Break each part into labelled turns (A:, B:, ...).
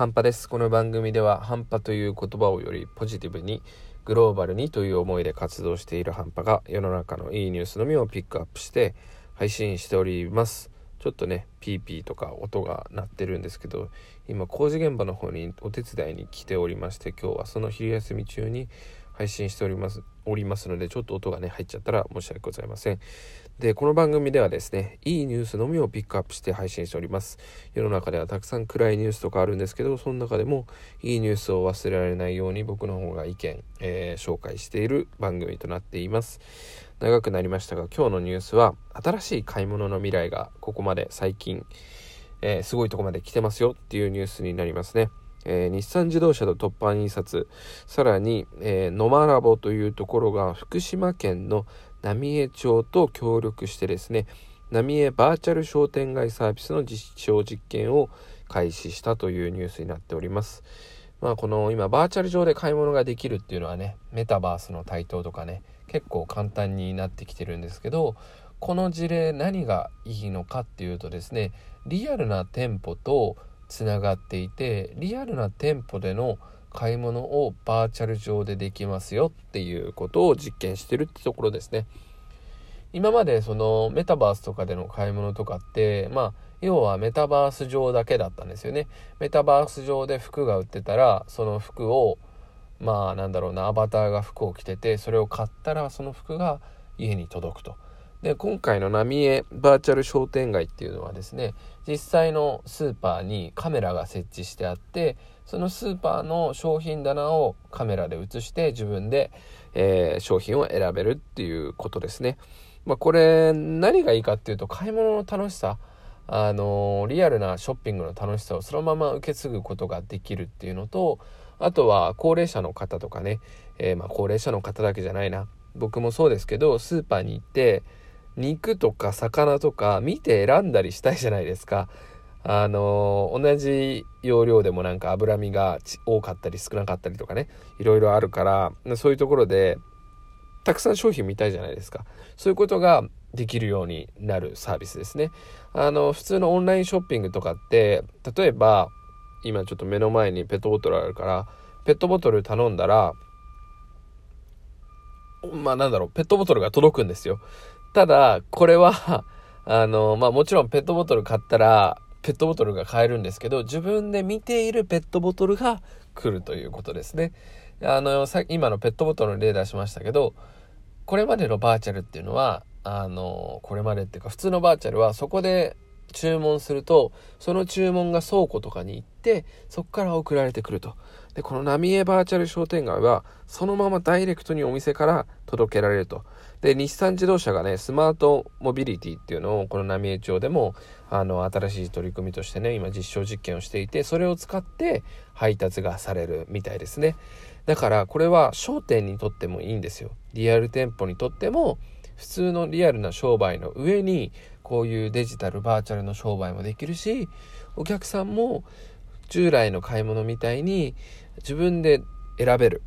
A: 半端です。この番組では半端という言葉をよりポジティブにグローバルにという思いで活動している半端が世の中のいいニュースのみをピックアップして配信しております。ちょっとね、ピーピーとか音が鳴ってるんですけど、今工事現場の方にお手伝いに来ておりまして、今日はその昼休み中に配信しておりますおりますのでちょっと音がね入っちゃったら申し訳ございません。でこの番組ではですねいいニュースのみをピックアップして配信しております。世の中ではたくさん暗いニュースとかあるんですけどその中でもいいニュースを忘れられないように僕の方が意見、えー、紹介している番組となっています。長くなりましたが今日のニュースは新しい買い物の未来がここまで最近、えー、すごいとこまで来てますよっていうニュースになりますね。えー、日産自動車と突破印刷、さらに、えー、ノマラボというところが福島県の浪江町と協力してですね、浪江バーチャル商店街サービスの実証実験を開始したというニュースになっております。まあこの今バーチャル上で買い物ができるっていうのはね、メタバースの台頭とかね、結構簡単になってきてるんですけど、この事例何がいいのかっていうとですね、リアルな店舗とつながっていてリアルな店舗での買い物をバーチャル上でできますよっていうことを実験してるってところですね。今までそのメタバースとかでの買い物とかってまあ要はメタバース上だけだったんですよね。メタバース上で服が売ってたらその服をまあなんだろうなアバターが服を着ててそれを買ったらその服が家に届くと。で今回の浪江バーチャル商店街っていうのはですね実際のスーパーにカメラが設置してあってそのスーパーの商品棚をカメラで映して自分で、えー、商品を選べるっていうことですね。まあ、これ何がいいかっていうと買い物の楽しさあのー、リアルなショッピングの楽しさをそのまま受け継ぐことができるっていうのとあとは高齢者の方とかね、えー、まあ高齢者の方だけじゃないな僕もそうですけどスーパーに行って肉とか魚とか見て選んだりしたいじゃないですか。あの同じ要領でもなんか脂身が多かったり少なかったりとかね。いろいろあるからそういうところでたくさん商品見たいじゃないですか。そういうことができるようになるサービスですね。あの普通のオンラインショッピングとかって例えば今ちょっと目の前にペットボトルあるからペットボトル頼んだらまあなんだろうペットボトルが届くんですよ。ただ、これは、あの、まあもちろんペットボトル買ったら、ペットボトルが買えるんですけど、自分で見ているペットボトルが来るということですね。あの、さ今のペットボトルの例出しましたけど、これまでのバーチャルっていうのは、あの、これまでっていうか普通のバーチャルはそこで注文すると、その注文が倉庫とかに行って、そこから送られてくると。で、この浪江バーチャル商店街は、そのままダイレクトにお店から届けられると。で、日産自動車がね、スマートモビリティっていうのを、この浪江町でも、あの、新しい取り組みとしてね、今実証実験をしていて、それを使って配達がされるみたいですね。だから、これは商店にとってもいいんですよ。リアル店舗にとっても、普通のリアルな商売の上に、こういうデジタルバーチャルの商売もできるし、お客さんも従来の買い物みたいに自分で選べる。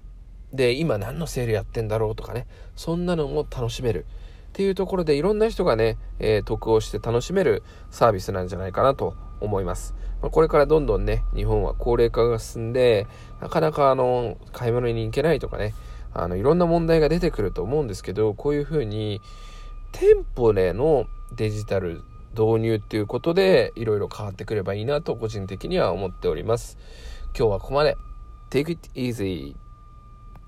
A: で、今何のセールやってんだろうとかね、そんなのも楽しめる。っていうところでいろんな人がね、えー、得をして楽しめるサービスなんじゃないかなと思います。まあ、これからどんどんね、日本は高齢化が進んで、なかなかあの、買い物に行けないとかね、あの、いろんな問題が出てくると思うんですけど、こういうふうに、店舗でのデジタル導入っていうことで、いろいろ変わってくればいいなと個人的には思っております。今日はここまで。Take it easy.